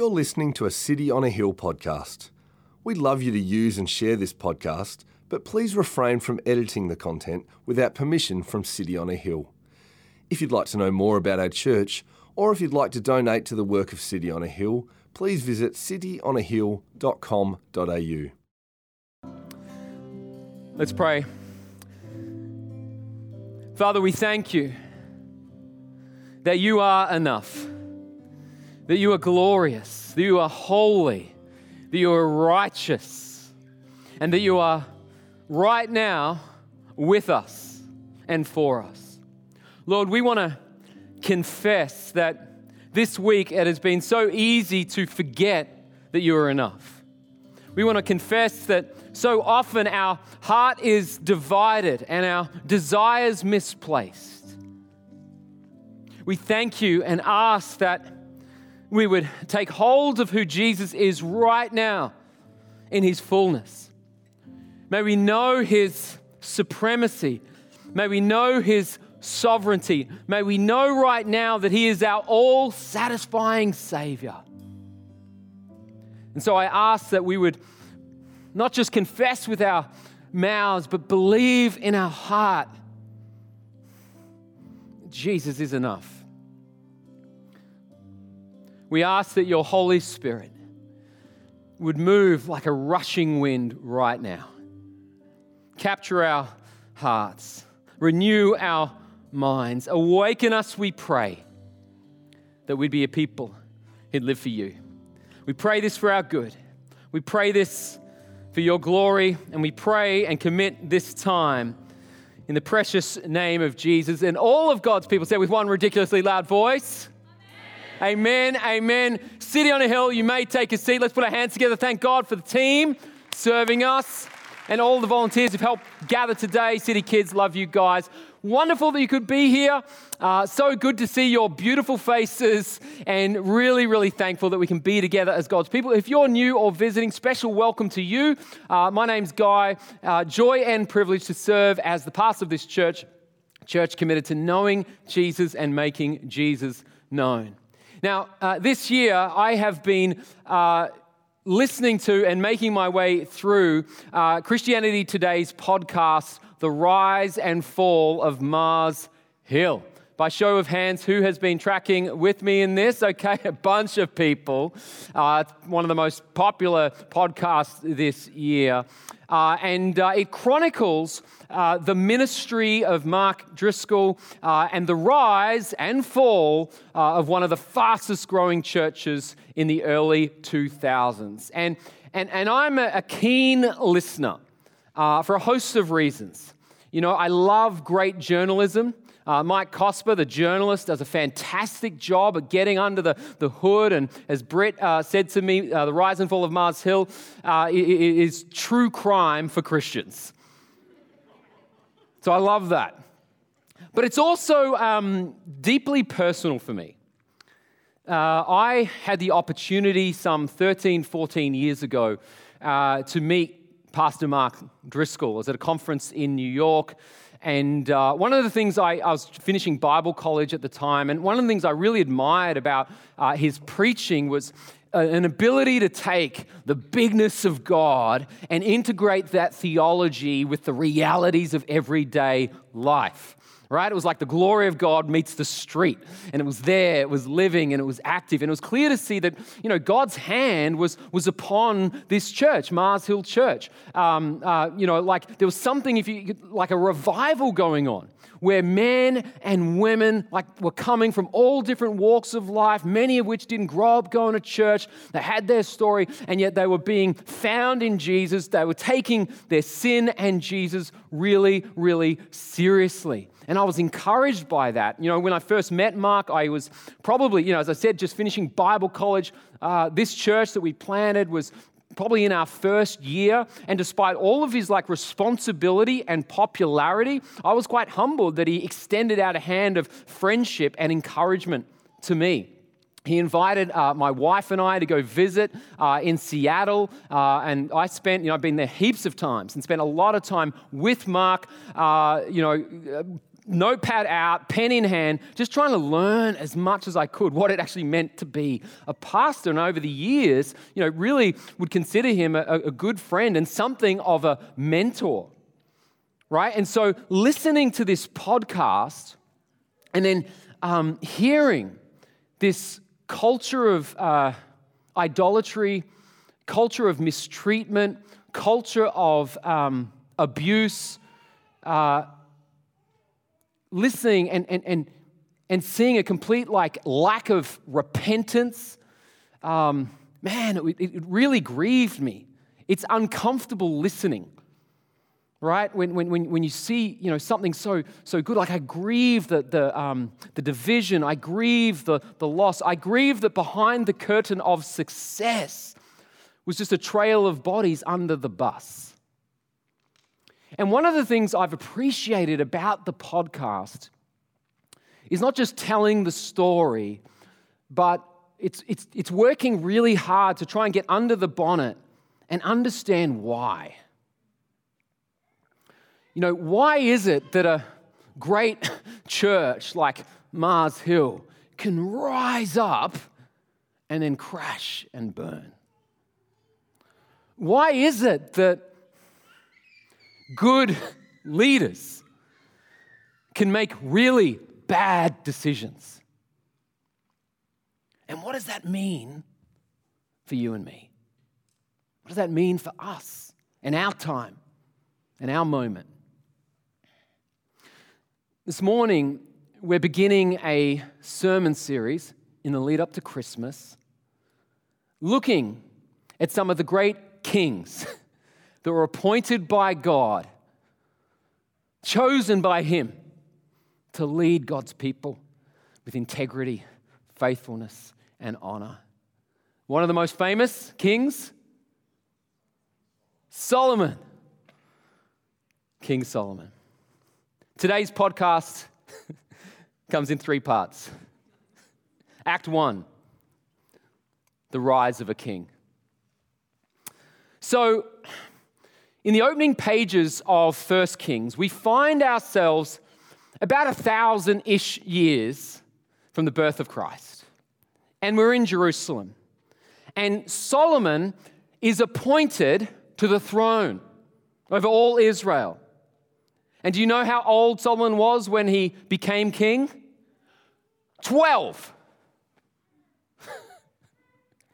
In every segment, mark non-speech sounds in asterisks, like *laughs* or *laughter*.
You're listening to a City on a Hill podcast. We'd love you to use and share this podcast, but please refrain from editing the content without permission from City on a Hill. If you'd like to know more about our church, or if you'd like to donate to the work of City on a Hill, please visit cityonahill.com.au. Let's pray. Father, we thank you that you are enough, that you are glorious, that you are holy, that you are righteous, and that you are right now with us and for us. Lord, we want to confess that this week it has been so easy to forget that you are enough. We want to confess that so often our heart is divided and our desires misplaced. We thank you and ask that we would take hold of who Jesus is right now in his fullness. May we know his supremacy. May we know his sovereignty. May we know right now that He is our all satisfying Savior. And so I ask that we would not just confess with our mouths, but believe in our heart Jesus is enough. We ask that your Holy Spirit would move like a rushing wind right now, capture our hearts, renew our minds. Awaken us, we pray, that we'd be a people who'd live for you. We pray this for our good. We pray this for your glory, and we pray and commit this time in the precious name of Jesus. And all of God's people say with one ridiculously loud voice, Amen. Amen. City on a hill, you may take a seat. Let's put our hands together. Thank God for the team serving us and all the volunteers who've helped gather today. City Kids, love you guys. Wonderful that you could be here. Uh, so good to see your beautiful faces, and really, really thankful that we can be together as God's people. If you're new or visiting, special welcome to you. Uh, my name's Guy. Uh, joy and privilege to serve as the pastor of this church, church committed to knowing Jesus and making Jesus known. Now, uh, this year I have been uh, listening to and making my way through uh, Christianity Today's podcast, The Rise and Fall of Mars Hill. By show of hands, who has been tracking with me in this? *laughs* Okay, a bunch of people. Uh, one of the most popular podcasts this year. Uh, and uh, it chronicles uh, the ministry of Mark Driscoll uh, and the rise and fall uh, of one of the fastest growing churches in the early 2000s. And, and, and I'm a, a keen listener uh, for a host of reasons. You know, I love great journalism. Uh, Mike Cosper, the journalist, does a fantastic job at getting under the, the hood. And as Brett uh, said to me, uh, The Rise and Fall of Mars Hill uh, is true crime for Christians. So I love that. But it's also um, deeply personal for me. Uh, I had the opportunity some 13, 14 years ago uh, to meet Pastor Mark Driscoll. I was at a conference in New York. And uh, one of the things I, I, was finishing Bible college at the time, and one of the things I really admired about uh, his preaching was uh, an ability to take the bigness of God and integrate that theology with the realities of everyday life right? It was like the glory of God meets the street. And it was there, it was living, and it was active. And it was clear to see that, you know, God's hand was, was upon this church, Mars Hill Church. Um, uh, you know, like there was something, if you, like a revival going on where men and women like were coming from all different walks of life, many of which didn't grow up going to church. They had their story, and yet they were being found in Jesus. They were taking their sin and Jesus really, really seriously. And I was encouraged by that. You know, when I first met Mark, I was probably, you know, as I said, just finishing Bible college. Uh, this church that we planted was probably in our first year. And despite all of his like responsibility and popularity, I was quite humbled that he extended out a hand of friendship and encouragement to me. He invited uh, my wife and I to go visit uh, in Seattle, uh, and I spent, you know, I've been there heaps of times and spent a lot of time with Mark, uh, you know, notepad out, pen in hand, just trying to learn as much as I could what it actually meant to be a pastor. And over the years, you know, really would consider him a, a good friend and something of a mentor, right? And so listening to this podcast and then um, hearing this culture of uh, idolatry, culture of mistreatment, culture of um, abuse, uh, listening and, and, and, and seeing a complete like lack of repentance, um, man, it, it really grieved me. It's uncomfortable listening right? When, when, when, when you see you know, something so, so good, like I grieve the, the, um, the division, I grieve the, the loss, I grieve that behind the curtain of success was just a trail of bodies under the bus. And one of the things I've appreciated about the podcast is not just telling the story, but it's, it's, it's working really hard to try and get under the bonnet and understand why. You know, why is it that a great *laughs* church like Mars Hill can rise up and then crash and burn? Why is it that good leaders can make really bad decisions? And what does that mean for you and me? What does that mean for us and our time and our moment? This morning, we're beginning a sermon series in the lead up to Christmas, looking at some of the great kings *laughs* that were appointed by God, chosen by Him to lead God's people with integrity, faithfulness, and honor. One of the most famous kings, Solomon. King Solomon. Today's podcast *laughs* comes in three parts. Act one the rise of a king. So, in the opening pages of First Kings, we find ourselves about a thousand ish years from the birth of Christ. And we're in Jerusalem. And Solomon is appointed to the throne over all Israel. And do you know how old Solomon was when he became king? 12. *laughs*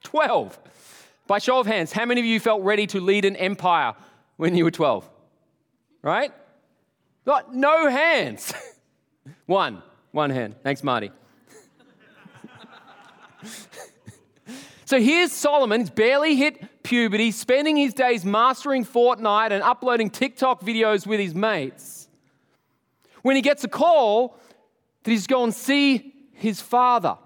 12. By show of hands, how many of you felt ready to lead an empire when you were 12? Right? Not, no hands. *laughs* one. One hand. Thanks, Marty. *laughs* so here's Solomon. He's barely hit puberty, spending his days mastering Fortnite and uploading TikTok videos with his mates when he gets a call that he's going to see his father.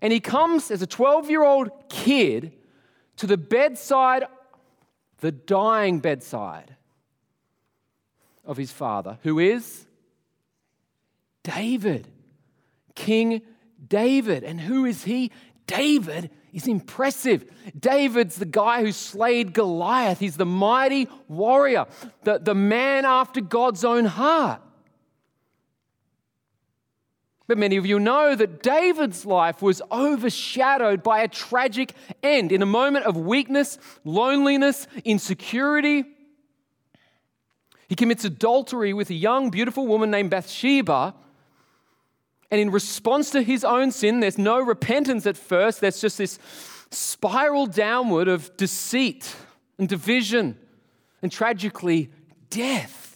And he comes as a 12 year old kid to the bedside, the dying bedside of his father, who is David, King David. And who is he? David is impressive. David's the guy who slayed Goliath. He's the mighty warrior, the, the man after God's own heart. But many of you know that David's life was overshadowed by a tragic end. In a moment of weakness, loneliness, insecurity, he commits adultery with a young, beautiful woman named Bathsheba. And in response to his own sin, there's no repentance at first. There's just this spiral downward of deceit and division and tragically death.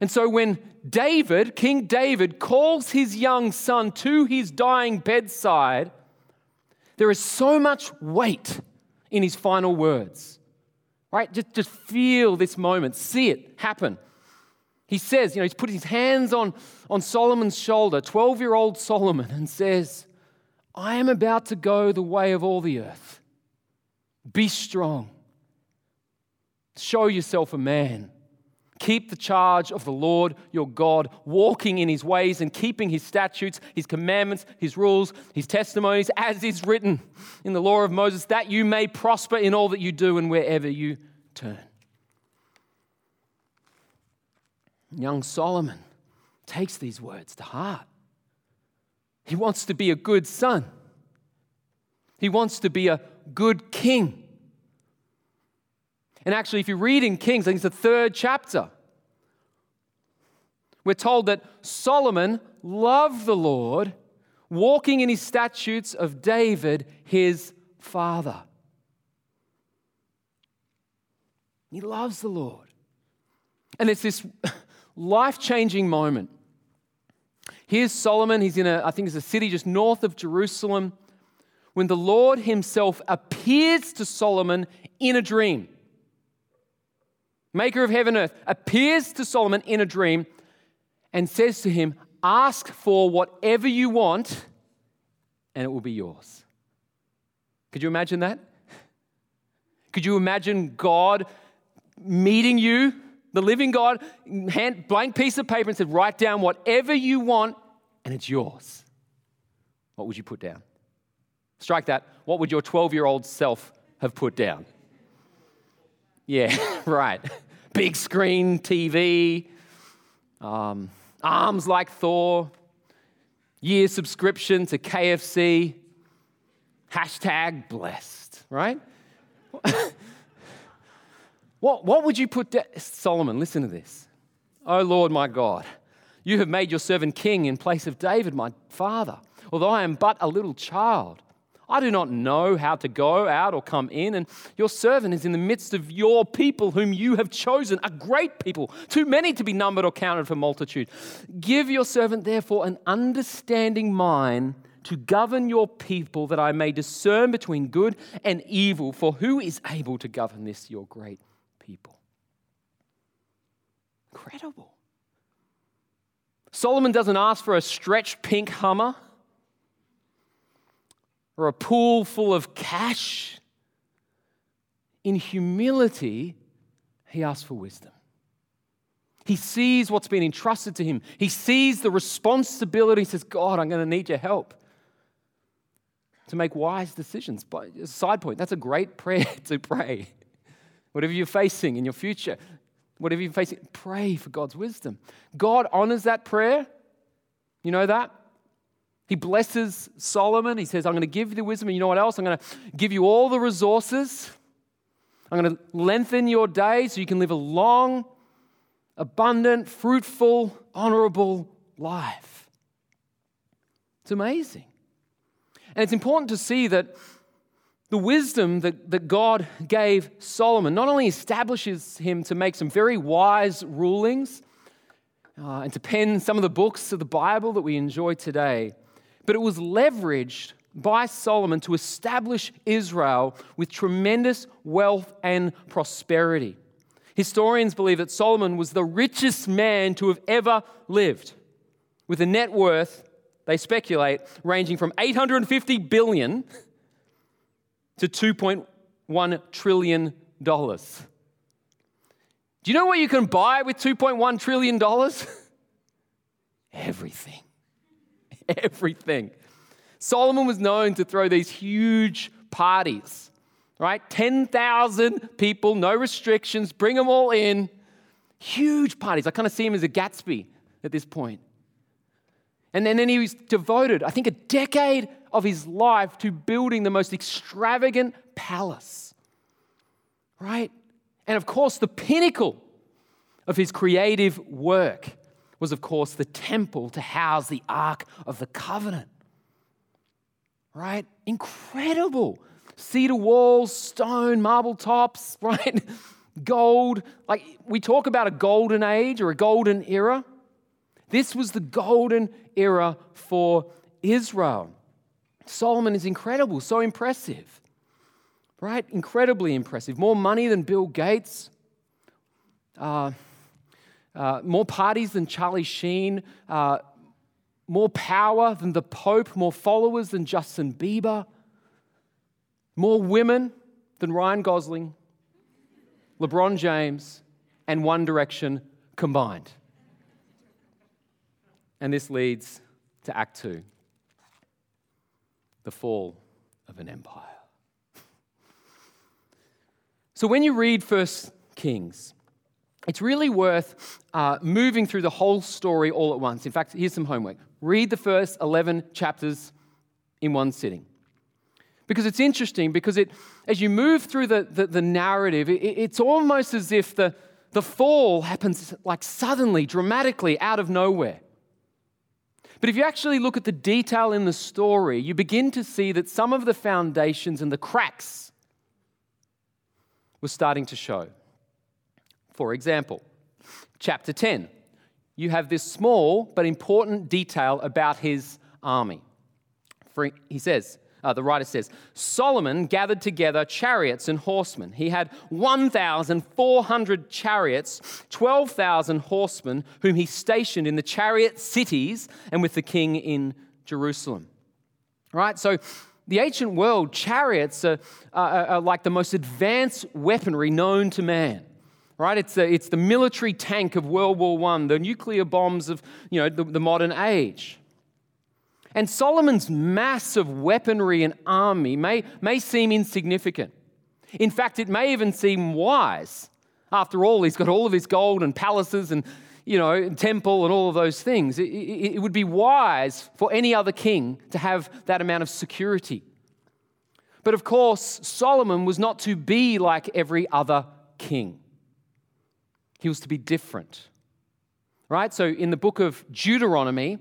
And so when David, King David, calls his young son to his dying bedside, there is so much weight in his final words. Right? Just, just feel this moment, see it happen. He says, you know, he's putting his hands on, on Solomon's shoulder, 12 year old Solomon, and says, I am about to go the way of all the earth. Be strong. Show yourself a man. Keep the charge of the Lord your God, walking in his ways and keeping his statutes, his commandments, his rules, his testimonies, as is written in the law of Moses, that you may prosper in all that you do and wherever you turn. Young Solomon takes these words to heart. He wants to be a good son. He wants to be a good king. And actually, if you read in Kings, I think it's the third chapter, we're told that Solomon loved the Lord, walking in his statutes of David, his father. He loves the Lord. And it's this *laughs* life changing moment. Here's Solomon. He's in a, I think it's a city just north of Jerusalem, when the Lord himself appears to Solomon in a dream. Maker of heaven and earth appears to Solomon in a dream and says to him, Ask for whatever you want, and it will be yours. Could you imagine that? Could you imagine God meeting you, the living God, hand, blank piece of paper and said, Write down whatever you want, and it's yours? What would you put down? Strike that. What would your 12 year old self have put down? Yeah, *laughs* right. Big screen TV, um, arms like Thor, year subscription to KFC, hashtag blessed, right? *laughs* what, what would you put down? Solomon, listen to this. Oh Lord my God, you have made your servant king in place of David, my father, although I am but a little child. I do not know how to go out or come in, and your servant is in the midst of your people, whom you have chosen, a great people, too many to be numbered or counted for multitude. Give your servant, therefore, an understanding mind to govern your people, that I may discern between good and evil. For who is able to govern this, your great people? Incredible. Solomon doesn't ask for a stretched pink Hummer or a pool full of cash. In humility, he asks for wisdom. He sees what's been entrusted to him. He sees the responsibility. He says, God, I'm going to need your help to make wise decisions. But side point, that's a great prayer *laughs* to pray. Whatever you're facing in your future, whatever you're facing, pray for God's wisdom. God honors that prayer. You know that? He blesses Solomon. He says, I'm going to give you the wisdom. And you know what else? I'm going to give you all the resources. I'm going to lengthen your days so you can live a long, abundant, fruitful, honorable life. It's amazing. And it's important to see that the wisdom that, that God gave Solomon not only establishes him to make some very wise rulings uh, and to pen some of the books of the Bible that we enjoy today, but it was leveraged by Solomon to establish Israel with tremendous wealth and prosperity. Historians believe that Solomon was the richest man to have ever lived, with a net worth, they speculate, ranging from 850 billion to 2.1 trillion dollars. Do you know what you can buy with 2.1 trillion dollars? *laughs* Everything *laughs* everything. Solomon was known to throw these huge parties, right? 10,000 people, no restrictions, bring them all in. Huge parties. I kind of see him as a Gatsby at this point. And then, then he was devoted, I think, a decade of his life to building the most extravagant palace, right? And of course, the pinnacle of his creative work was, of course, the temple to house the Ark of the Covenant. Right? Incredible. Cedar walls, stone, marble tops, *laughs* right? Gold. Like we talk about a golden age or a golden era. This was the golden era for Israel. Solomon is incredible, so impressive. Right? Incredibly impressive. More money than Bill Gates. Uh, uh, more parties than Charlie Sheen, uh, more power than the Pope, more followers than Justin Bieber, more women than Ryan Gosling, LeBron James, and One Direction combined. And this leads to Act Two the fall of an empire. *laughs* So when you read First Kings, it's really worth uh, moving through the whole story all at once. In fact, here's some homework read the first 11 chapters in one sitting. Because it's interesting, because it, as you move through the, the, the narrative, it, it's almost as if the, the fall happens like suddenly, dramatically, out of nowhere. But if you actually look at the detail in the story, you begin to see that some of the foundations and the cracks were starting to show. For example, chapter 10, you have this small but important detail about his army. For, he says, uh, the writer says, Solomon gathered together chariots and horsemen. He had 1,400 chariots, 12,000 horsemen, whom he stationed in the chariot cities and with the king in Jerusalem. Right? So, the ancient world, chariots are, are, are like the most advanced weaponry known to man right? It's, a, it's the military tank of World War I, the nuclear bombs of you know, the, the modern age. And Solomon's massive weaponry and army may, may seem insignificant. In fact, it may even seem wise. After all, he's got all of his gold and palaces and, you know, temple and all of those things. It, it, it would be wise for any other king to have that amount of security. But of course, Solomon was not to be like every other king. He was to be different. Right? So in the book of Deuteronomy,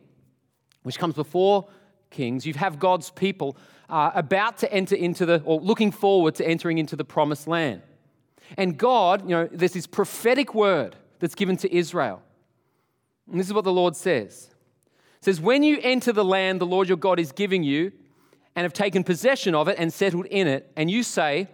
which comes before Kings, you have God's people uh, about to enter into the, or looking forward to entering into the promised land. And God, you know, there's this prophetic word that's given to Israel. And this is what the Lord says. It says, When you enter the land the Lord your God is giving you, and have taken possession of it and settled in it, and you say,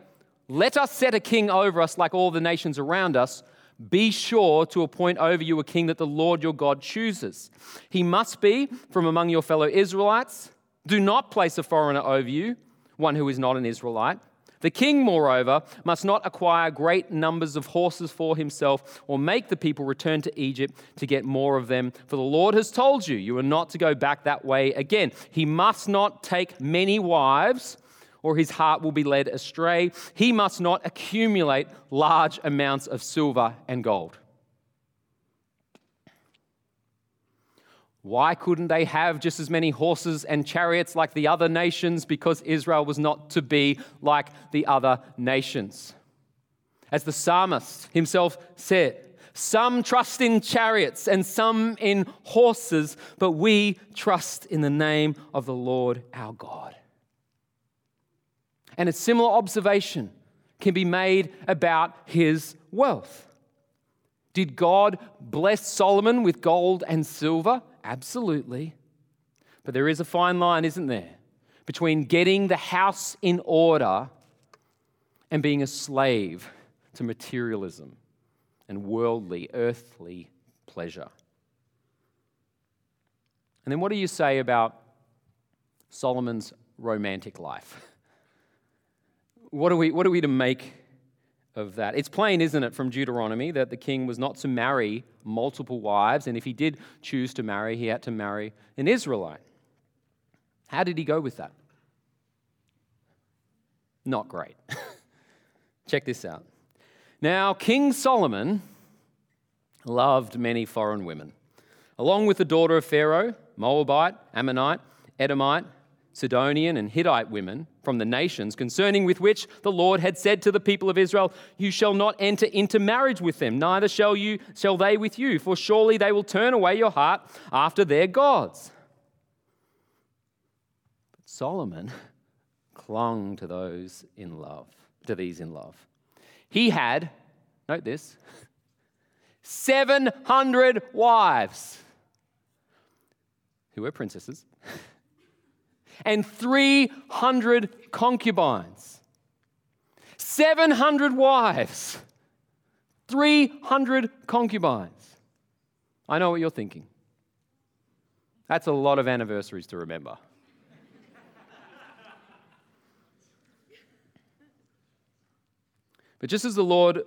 Let us set a king over us like all the nations around us, be sure to appoint over you a king that the Lord your God chooses. He must be from among your fellow Israelites. Do not place a foreigner over you, one who is not an Israelite. The king, moreover, must not acquire great numbers of horses for himself or make the people return to Egypt to get more of them. For the Lord has told you, you are not to go back that way again. He must not take many wives or his heart will be led astray. He must not accumulate large amounts of silver and gold. Why couldn't they have just as many horses and chariots like the other nations? Because Israel was not to be like the other nations. As the psalmist himself said, some trust in chariots and some in horses, but we trust in the name of the Lord our God. And a similar observation can be made about his wealth. Did God bless Solomon with gold and silver? Absolutely. But there is a fine line, isn't there, between getting the house in order and being a slave to materialism and worldly, earthly pleasure. And then what do you say about Solomon's romantic life? *laughs* what are we, what are we to make of that? It's plain, isn't it, from Deuteronomy that the king was not to marry multiple wives, and if he did choose to marry, he had to marry an Israelite. How did he go with that? Not great. *laughs* Check this out. Now, King Solomon loved many foreign women, along with the daughter of Pharaoh, Moabite, Ammonite, Edomite, Sidonian, and Hittite women from the nations, concerning with which the Lord had said to the people of Israel, You shall not enter into marriage with them, neither shall you shall they with you, for surely they will turn away your heart after their gods. But Solomon *laughs* clung to those in love, to these in love. He had, note this, *laughs* 700 wives who were princesses *laughs* and 300 concubines, 700 wives, 300 concubines. I know what you're thinking. That's a lot of anniversaries to remember. but just as the Lord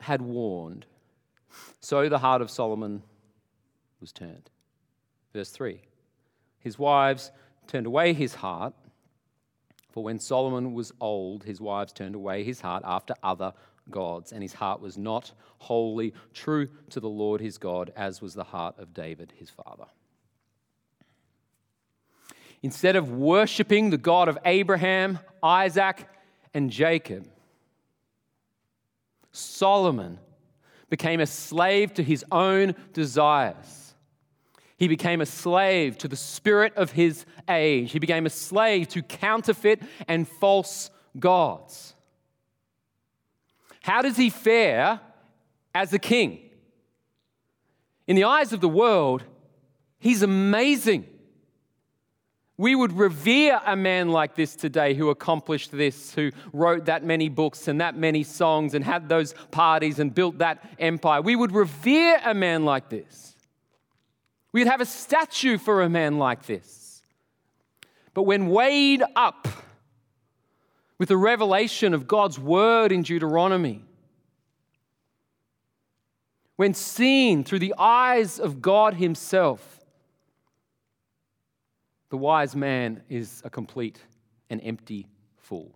had warned, so the heart of Solomon was turned. Verse 3 His wives turned away his heart. For when Solomon was old, his wives turned away his heart after other gods, and his heart was not wholly true to the Lord his God, as was the heart of David his father. Instead of worshiping the God of Abraham, Isaac, and Jacob, Solomon became a slave to his own desires. He became a slave to the spirit of his age. He became a slave to counterfeit and false gods. How does he fare as a king? In the eyes of the world, he's amazing. We would revere a man like this today who accomplished this, who wrote that many books and that many songs and had those parties and built that empire. We would revere a man like this. We'd have a statue for a man like this. But when weighed up with the revelation of God's word in Deuteronomy, when seen through the eyes of God Himself, the wise man is a complete and empty fool.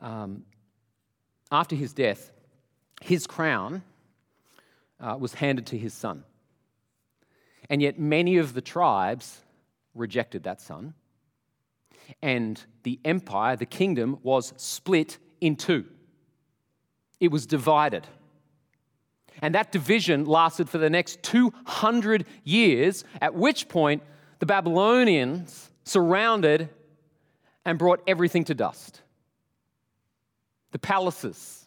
Um, after his death, his crown uh, was handed to his son. And yet, many of the tribes rejected that son. And the empire, the kingdom, was split in two. It was divided. And that division lasted for the next 200 years, at which point the Babylonians surrounded and brought everything to dust the palaces,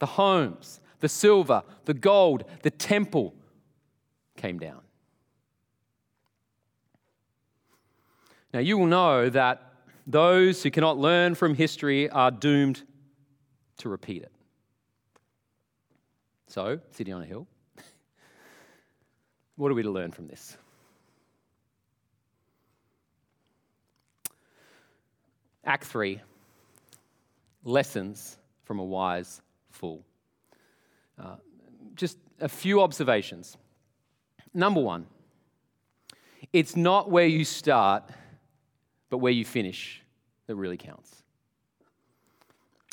the homes, the silver, the gold, the temple came down. Now, you will know that those who cannot learn from history are doomed to repeat it. So, City on a Hill, what are we to learn from this? Act 3 Lessons from a Wise Fool. Uh, just a few observations. Number one, it's not where you start, but where you finish that really counts.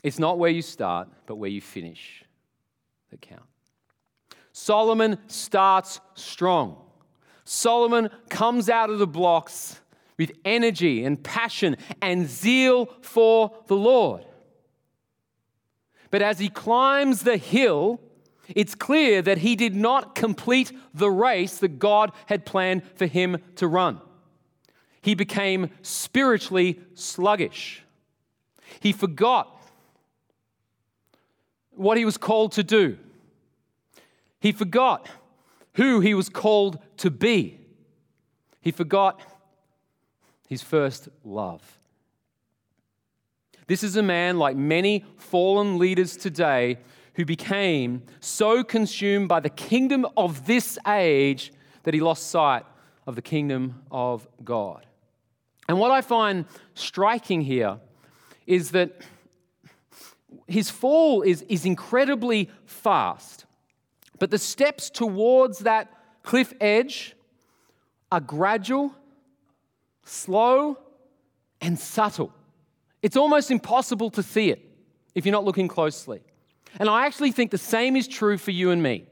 It's not where you start, but where you finish that count. Solomon starts strong. Solomon comes out of the blocks with energy and passion and zeal for the Lord. But as he climbs the hill, it's clear that he did not complete the race that God had planned for him to run. He became spiritually sluggish. He forgot what he was called to do. He forgot who he was called to be. He forgot his first love. This is a man like many fallen leaders today who became so consumed by the kingdom of this age that he lost sight of the kingdom of God. And what I find striking here is that his fall is, is incredibly fast, but the steps towards that cliff edge are gradual, slow, and subtle. It's almost impossible to see it if you're not looking closely. And I actually think the same is true for you and me.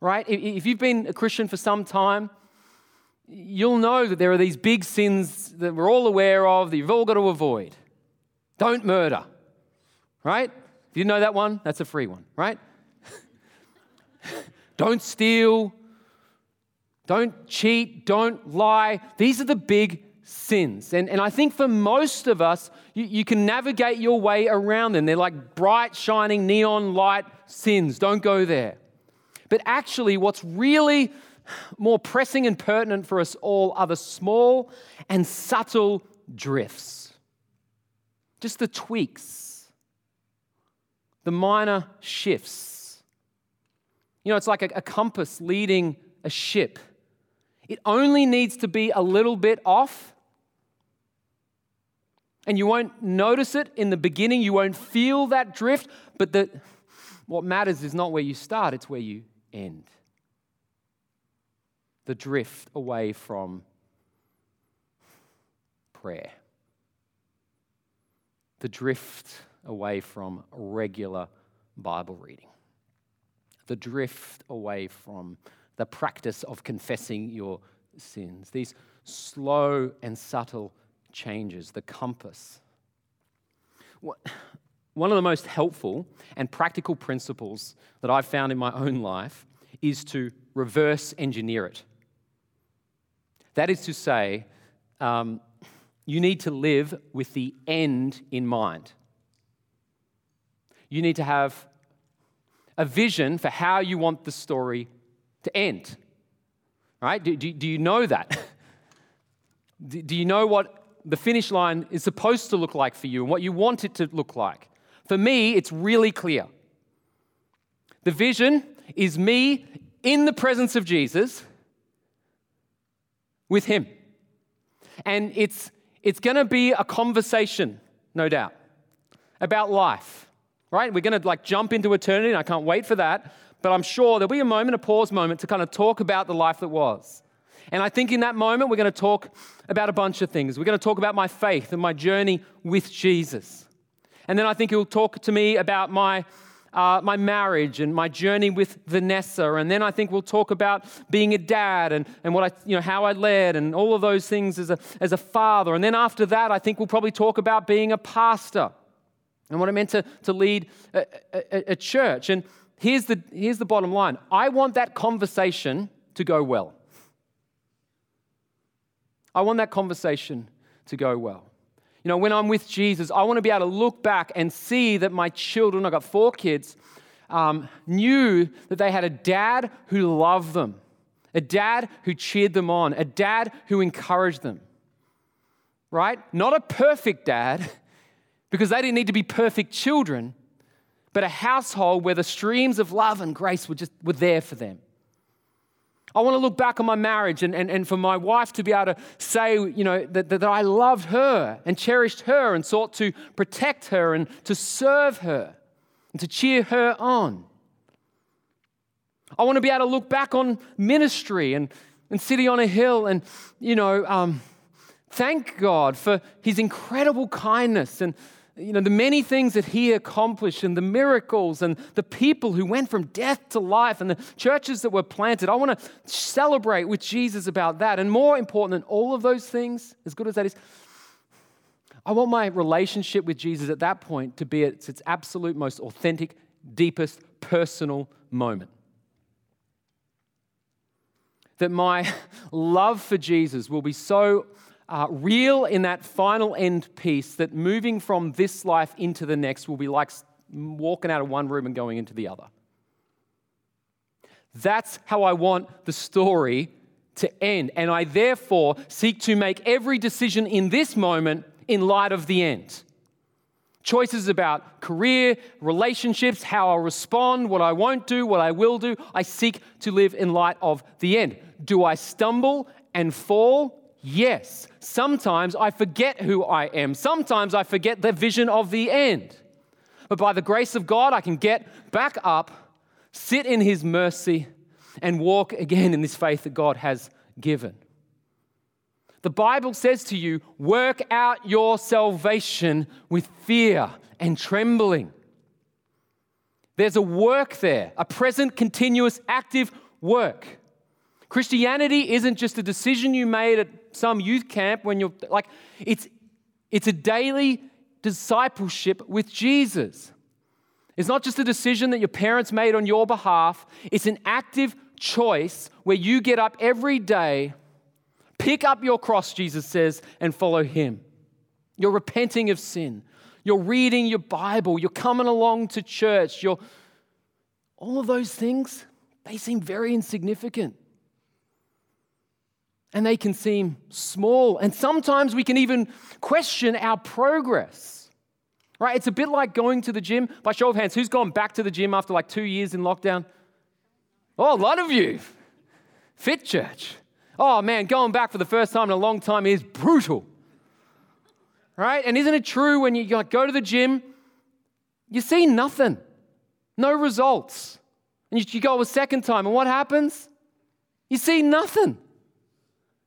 Right? If you've been a Christian for some time, you'll know that there are these big sins that we're all aware of that you've all got to avoid. Don't murder right? If you know that one, that's a free one, right? *laughs* don't steal, don't cheat, don't lie. These are the big sins. And, and I think for most of us, you, you can navigate your way around them. They're like bright, shining, neon light sins. Don't go there. But actually, what's really more pressing and pertinent for us all are the small and subtle drifts, just the tweaks the minor shifts. You know, it's like a, a compass leading a ship. It only needs to be a little bit off, and you won't notice it in the beginning. You won't feel that drift, but the, what matters is not where you start, it's where you end. The drift away from prayer, the the drift away from regular Bible reading, the drift away from the practice of confessing your sins, these slow and subtle changes, the compass. One of the most helpful and practical principles that I've found in my own life is to reverse engineer it. That is to say, um, you need to live with the end in mind. You need to have a vision for how you want the story to end. Right? Do, do, do you know that? *laughs* do, do you know what the finish line is supposed to look like for you and what you want it to look like? For me, it's really clear. The vision is me in the presence of Jesus with Him. And it's, it's going to be a conversation, no doubt, about life, right? We're going to like jump into eternity, and I can't wait for that. But I'm sure there'll be a moment, a pause moment, to kind of talk about the life that was. And I think in that moment, we're going to talk about a bunch of things. We're going to talk about my faith and my journey with Jesus. And then I think he'll talk to me about my, uh, my marriage and my journey with Vanessa. And then I think we'll talk about being a dad and, and what I, you know, how I led and all of those things as a, as a father. And then after that, I think we'll probably talk about being a pastor and what it meant to, to lead a, a, a church. And here's the, here's the bottom line I want that conversation to go well. I want that conversation to go well. You know, when I'm with Jesus, I want to be able to look back and see that my children, I've got four kids, um, knew that they had a dad who loved them, a dad who cheered them on, a dad who encouraged them. Right? Not a perfect dad, *laughs* because they didn't need to be perfect children, but a household where the streams of love and grace were just were there for them. I want to look back on my marriage and, and, and for my wife to be able to say, you know, that, that I loved her and cherished her and sought to protect her and to serve her and to cheer her on. I want to be able to look back on ministry and, and City on a Hill and, you know, um, thank God for his incredible kindness and you know, the many things that he accomplished and the miracles and the people who went from death to life and the churches that were planted. I want to celebrate with Jesus about that. And more important than all of those things, as good as that is, I want my relationship with Jesus at that point to be at its absolute most authentic, deepest, personal moment. That my *laughs* love for Jesus will be so uh, real in that final end piece that moving from this life into the next will be like walking out of one room and going into the other. That's how I want the story to end. And I therefore seek to make every decision in this moment in light of the end. Choices about career, relationships, how I'll respond, what I won't do, what I will do. I seek to live in light of the end. Do I stumble and fall? Yes, sometimes I forget who I am. Sometimes I forget the vision of the end. But by the grace of God, I can get back up, sit in His mercy, and walk again in this faith that God has given. The Bible says to you, work out your salvation with fear and trembling. There's a work there, a present, continuous, active work. Christianity isn't just a decision you made at some youth camp when you're like, it's, it's a daily discipleship with Jesus. It's not just a decision that your parents made on your behalf, it's an active choice where you get up every day, pick up your cross, Jesus says, and follow Him. You're repenting of sin. You're reading your Bible. You're coming along to church. You're all of those things, they seem very insignificant and they can seem small. And sometimes we can even question our progress. Right? It's a bit like going to the gym. By show of hands, who's gone back to the gym after like two years in lockdown? Oh, a lot of you. Fit church. Oh man, going back for the first time in a long time is brutal. Right? And isn't it true when you go to the gym, you see nothing, no results. And you go a second time, and what happens? You see nothing.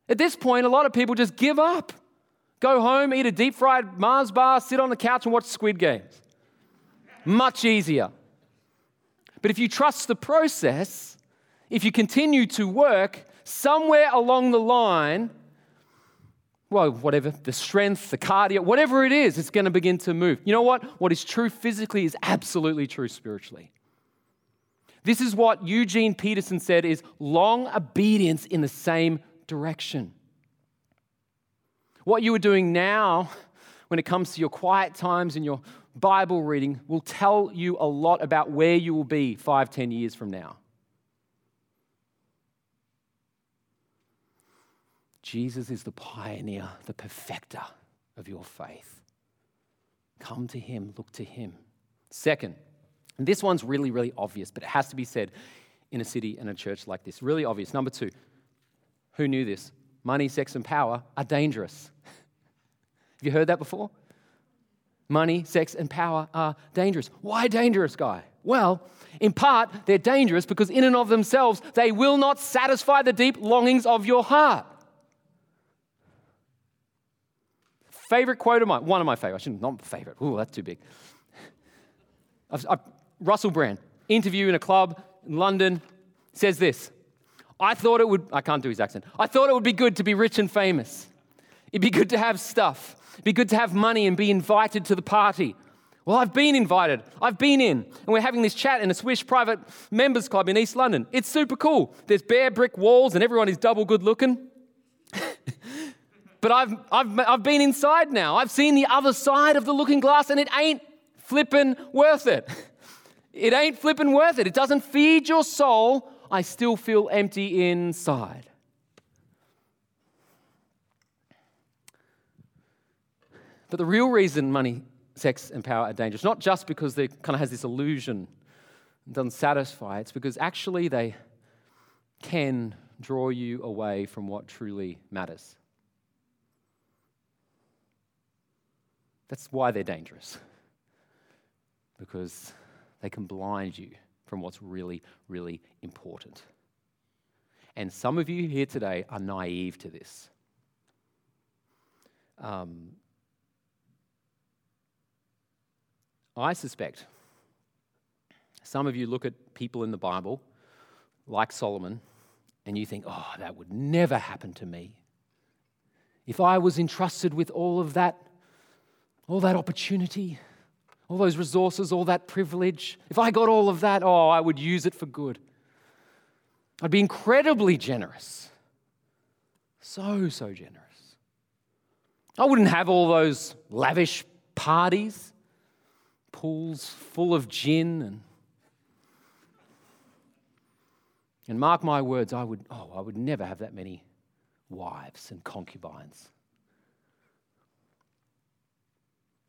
At this point, a lot of people just give up. Go home, eat a deep fried Mars bar, sit on the couch and watch Squid Games. Much easier. But if you trust the process, if you continue to work, somewhere along the line, well, whatever, the strength, the cardio, whatever it is, it's going to begin to move. You know what? What is true physically is absolutely true spiritually. This is what Eugene Peterson said is long obedience in the same direction. What you are doing now when it comes to your quiet times and your Bible reading will tell you a lot about where you will be five, ten years from now. Jesus is the pioneer, the perfecter of your faith. Come to him, look to him. Second, and this one's really, really obvious, but it has to be said in a city and a church like this. Really obvious. Number two, who knew this? Money, sex, and power are dangerous. *laughs* Have you heard that before? Money, sex, and power are dangerous. Why dangerous, guy? Well, in part, they're dangerous because, in and of themselves, they will not satisfy the deep longings of your heart. Favorite quote of mine, one of my favorite, I shouldn't, not favorite, ooh, that's too big. I've, I've, Russell Brand, interview in a club in London, says this I thought it would, I can't do his accent, I thought it would be good to be rich and famous. It'd be good to have stuff. It'd be good to have money and be invited to the party. Well, I've been invited. I've been in. And we're having this chat in a Swish private members club in East London. It's super cool. There's bare brick walls and everyone is double good looking. *laughs* But I've, I've, I've been inside now. I've seen the other side of the looking glass, and it ain't flippin' worth it. *laughs* It ain't flippin' worth it. It doesn't feed your soul. I still feel empty inside. But the real reason money, sex, and power are dangerous, not just because they kind of has this illusion, doesn't satisfy, it's because actually they can draw you away from what truly matters. That's why they're dangerous. Because they can blind you from what's really, really important. And some of you here today are naive to this. Um, I suspect some of you look at people in the Bible, like Solomon, and you think, oh, that would never happen to me. If I was entrusted with all of that all that opportunity, all those resources, all that privilege, if I got all of that, oh, I would use it for good. I'd be incredibly generous. So, so generous. I wouldn't have all those lavish parties, pools full of gin and and mark my words, I would oh, I would never have that many wives and concubines.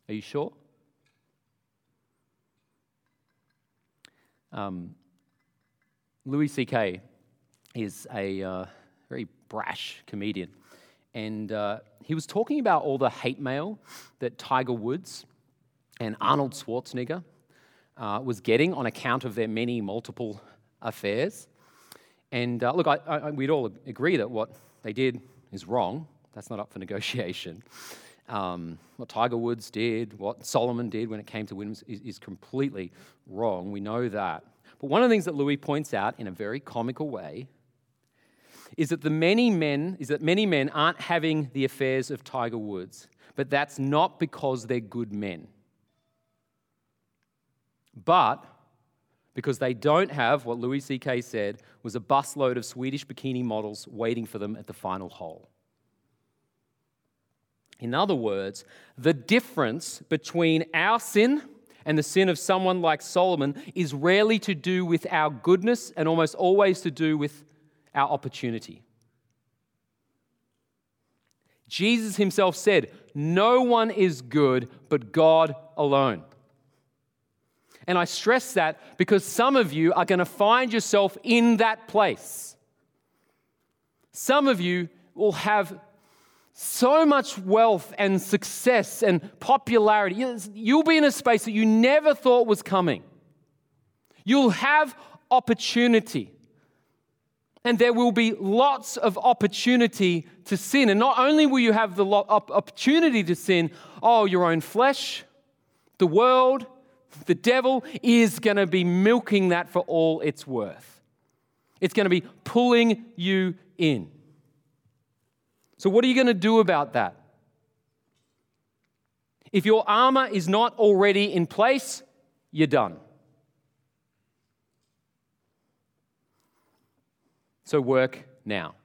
Are you sure? Um, Louis C.K. is a uh, very brash comedian. And uh, he was talking about all the hate mail that Tiger Woods and Arnold Schwarzenegger uh, was getting on account of their many multiple affairs. And uh, look, I, I, we'd all agree that what they did is wrong. That's not up for negotiation um, what Tiger Woods did, what Solomon did when it came to Williams is, is completely wrong. We know that. But one of the things that Louis points out in a very comical way is that the many men is that many men aren't having the affairs of Tiger Woods, but that's not because they're good men. But because they don't have what Louis C.K. said was a busload of Swedish bikini models waiting for them at the final hole. In other words, the difference between our sin and the sin of someone like Solomon is rarely to do with our goodness and almost always to do with our opportunity. Jesus himself said, No one is good but God alone. And I stress that because some of you are going to find yourself in that place. Some of you will have so much wealth and success and popularity. You'll be in a space that you never thought was coming. You'll have opportunity. And there will be lots of opportunity to sin. And not only will you have the opportunity to sin, oh, your own flesh, the world, the devil is going to be milking that for all it's worth. It's going to be pulling you in. So, what are you going to do about that? If your armor is not already in place, you're done. So, work now.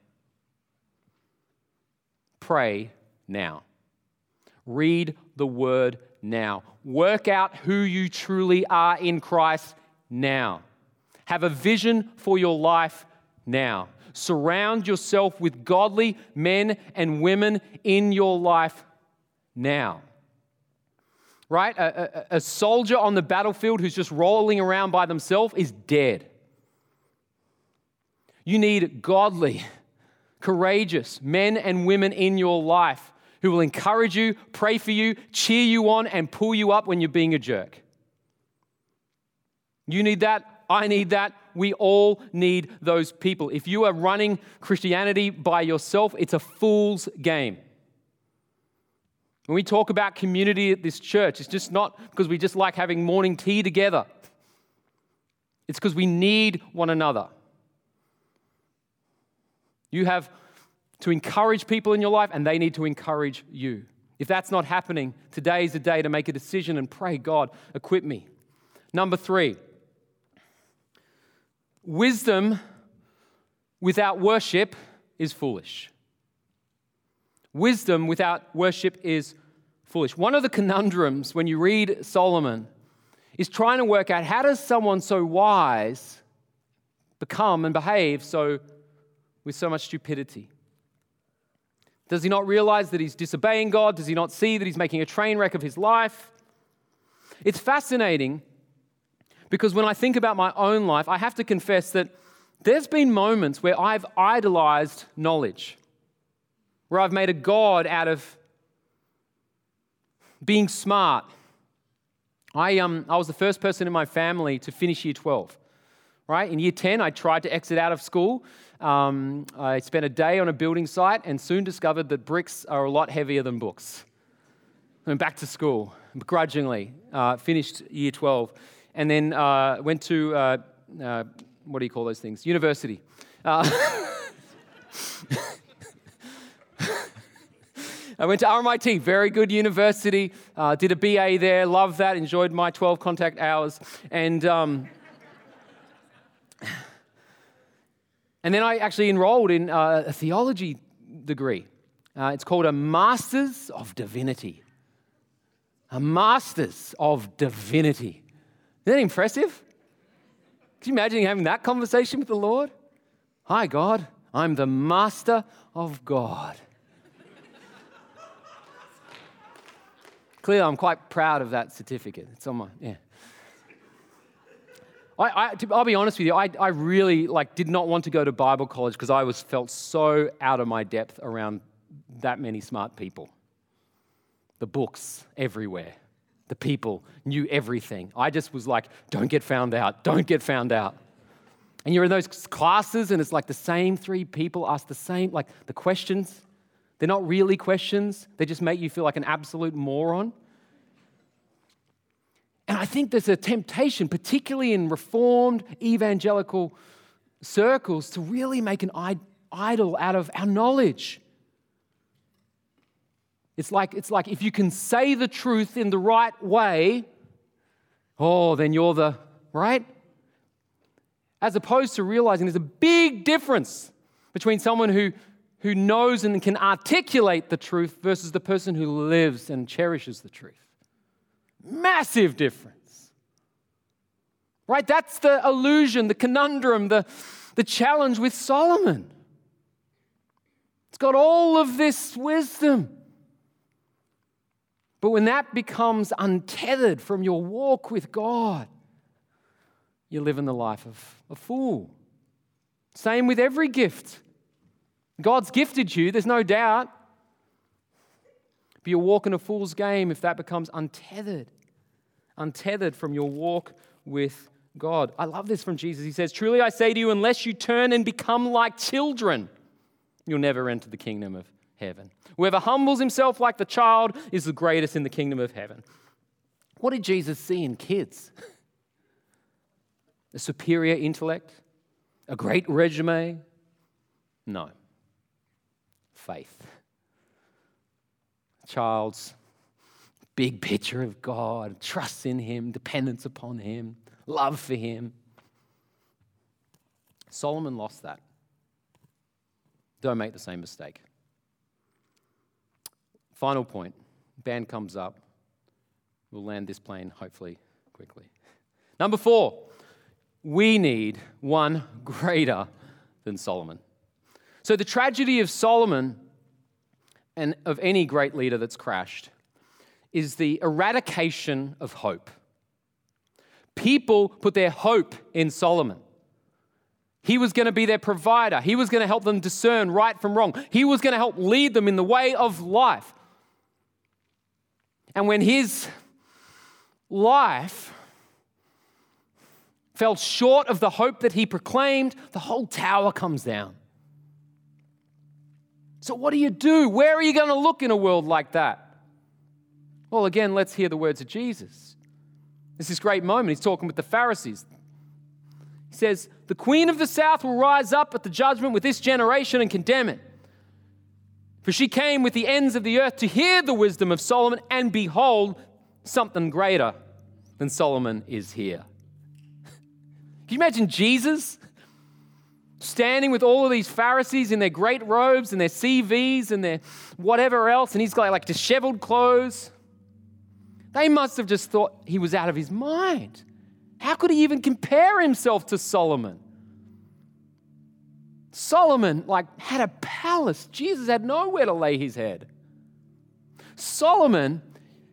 Pray now. Read the word now. Work out who you truly are in Christ now. Have a vision for your life now. Surround yourself with godly men and women in your life now. Right? A, a, a soldier on the battlefield who's just rolling around by themselves is dead. You need godly, courageous men and women in your life who will encourage you, pray for you, cheer you on, and pull you up when you're being a jerk. You need that. I need that. We all need those people. If you are running Christianity by yourself, it's a fool's game. When we talk about community at this church, it's just not because we just like having morning tea together. It's because we need one another. You have to encourage people in your life, and they need to encourage you. If that's not happening, today is the day to make a decision and pray, God, equip me. Number three, wisdom without worship is foolish. Wisdom without worship is foolish. One of the conundrums when you read Solomon is trying to work out how does someone so wise become and behave so with so much stupidity? Does he not realize that he's disobeying God? Does he not see that he's making a train wreck of his life? It's fascinating because when I think about my own life, I have to confess that there's been moments where I've idolized knowledge, where I've made a God out of being smart. I, um, I was the first person in my family to finish year 12. Right? In year 10, I tried to exit out of school um, I spent a day on a building site and soon discovered that bricks are a lot heavier than books. I went back to school, begrudgingly, uh, finished year 12, and then uh, went to, uh, uh what do you call those things? University. Uh, *laughs* I went to RMIT, very good university, uh, did a BA there, loved that, enjoyed my 12 contact hours, and um, And then I actually enrolled in uh, a theology degree. It's called a Master's of Divinity. A Master's of Divinity. Isn't that impressive? Can you imagine having that conversation with the Lord? Hi, God, I'm the Master of God. Clearly, I'm quite proud of that certificate. It's on my, yeah. I, I, will be honest with you, I, I really like, did not want to go to Bible college because I was felt so out of my depth around that many smart people. The books everywhere, the people knew everything. I just was like, don't get found out, don't get found out. And you're in those classes, and it's like the same three people ask the same, like the questions. They're not really questions, they just make you feel like an absolute moron. And I think there's a temptation, particularly in reformed evangelical circles, to really make an idol out of our knowledge. It's like, it's like if you can say the truth in the right way, oh, then you're the right. As opposed to realizing there's a big difference between someone who, who knows and can articulate the truth versus the person who lives and cherishes the truth. Massive difference. Right? That's the illusion, the conundrum, the, the challenge with Solomon. It's got all of this wisdom. But when that becomes untethered from your walk with God, you're living the life of a fool. Same with every gift. God's gifted you, there's no doubt. But you're walking a fool's game if that becomes untethered untethered from your walk with God. I love this from Jesus. He says, Truly I say to you, unless you turn and become like children, you'll never enter the kingdom of heaven. Whoever humbles himself like the child is the greatest in the kingdom of heaven. What did Jesus see in kids? A superior intellect? A great resume? No. Faith. A child's big picture of God, trust in Him, dependence upon Him, love for Him. Solomon lost that. Don't make the same mistake. Final point. Band comes up. We'll land this plane hopefully quickly. Number four, we need one greater than Solomon. So, the tragedy of Solomon and of any great leader that's crashed is the eradication of hope. People put their hope in Solomon. He was going to be their provider. He was going to help them discern right from wrong. He was going to help lead them in the way of life. And when his life fell short of the hope that he proclaimed, the whole tower comes down. So, what do you do? Where are you going to look in a world like that? Well, again, let's hear the words of Jesus. This is great moment. He's talking with the Pharisees. He says, The queen of the south will rise up at the judgment with this generation and condemn it. For she came with the ends of the earth to hear the wisdom of Solomon, and behold, something greater than Solomon is here. Can you imagine Jesus standing with all of these Pharisees in their great robes and their CVs and their whatever else, and he's got like disheveled clothes? They must have just thought he was out of his mind. How could he even compare himself to Solomon? Solomon like had a palace. Jesus had nowhere to lay his head. Solomon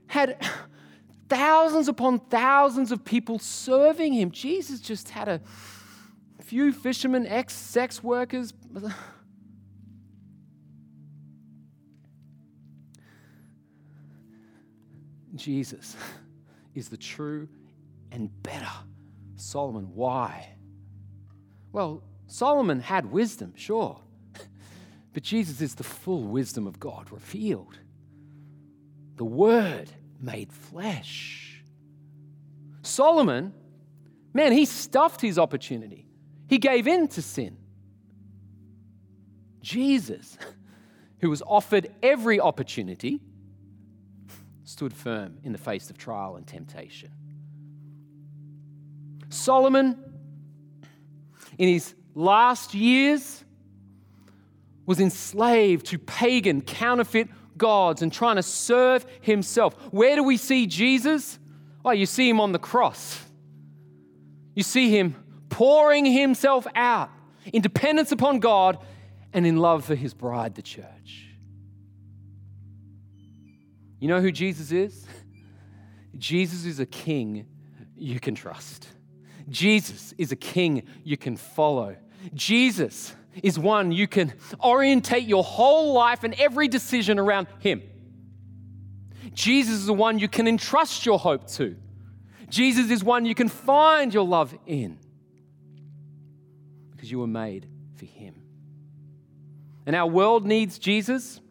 had *laughs* thousands upon thousands of people serving him. Jesus just had a few fishermen, ex sex workers. *laughs* Jesus is the true and better Solomon. Why? Well, Solomon had wisdom, sure. *laughs* But Jesus is the full wisdom of God revealed. The Word made flesh. Solomon, man, he stuffed his opportunity, he gave in to sin. Jesus, *laughs* who was offered every opportunity, stood firm in the face of trial and temptation. Solomon, in his last years was enslaved to pagan, counterfeit gods and trying to serve himself. Where do we see Jesus? Oh, you see him on the cross. You see him pouring himself out in dependence upon God and in love for his bride, the church. You know who Jesus is? *laughs* Jesus is a king you can trust. Jesus is a king you can follow. Jesus is one you can orientate your whole life and every decision around him. Jesus is the one you can entrust your hope to. Jesus is one you can find your love in because you were made for him. And our world needs Jesus,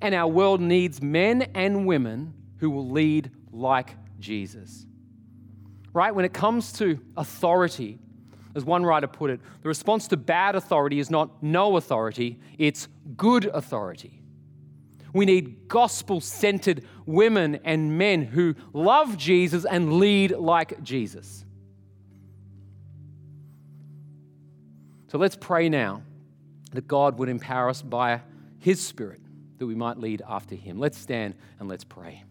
and our world needs men and women who will lead like Jesus right? When it comes to authority, as one writer put it, the response to bad authority is not no authority, it's good authority. We need gospel centered women and men who love Jesus and lead like Jesus. So let's pray now that God would empower us by His Spirit that we might lead after Him. Let's stand and let's pray.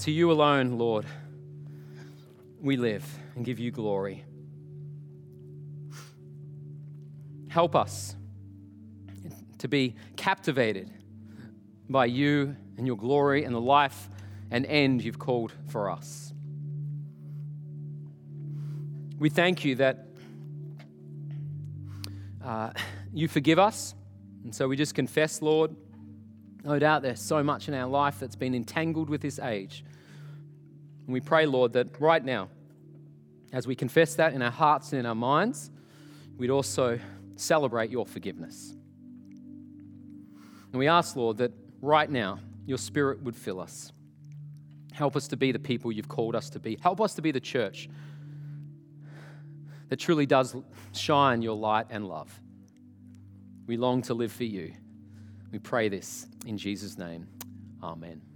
To you alone, Lord, we live and give you glory. Help us to be captivated by you and your glory and the life and end you've called for us. We thank you that uh, you forgive us. And so we just confess, Lord, No doubt there's so much in our life that's been entangled with this age. And we pray, Lord, that right now, as we confess that in our hearts and in our minds, we'd also celebrate your forgiveness. And we ask, Lord, that right now your spirit would fill us. Help us to be the people you've called us to be. Help us to be the church that truly does shine your light and love. We long to live for you. We pray this in Jesus' name. Amen.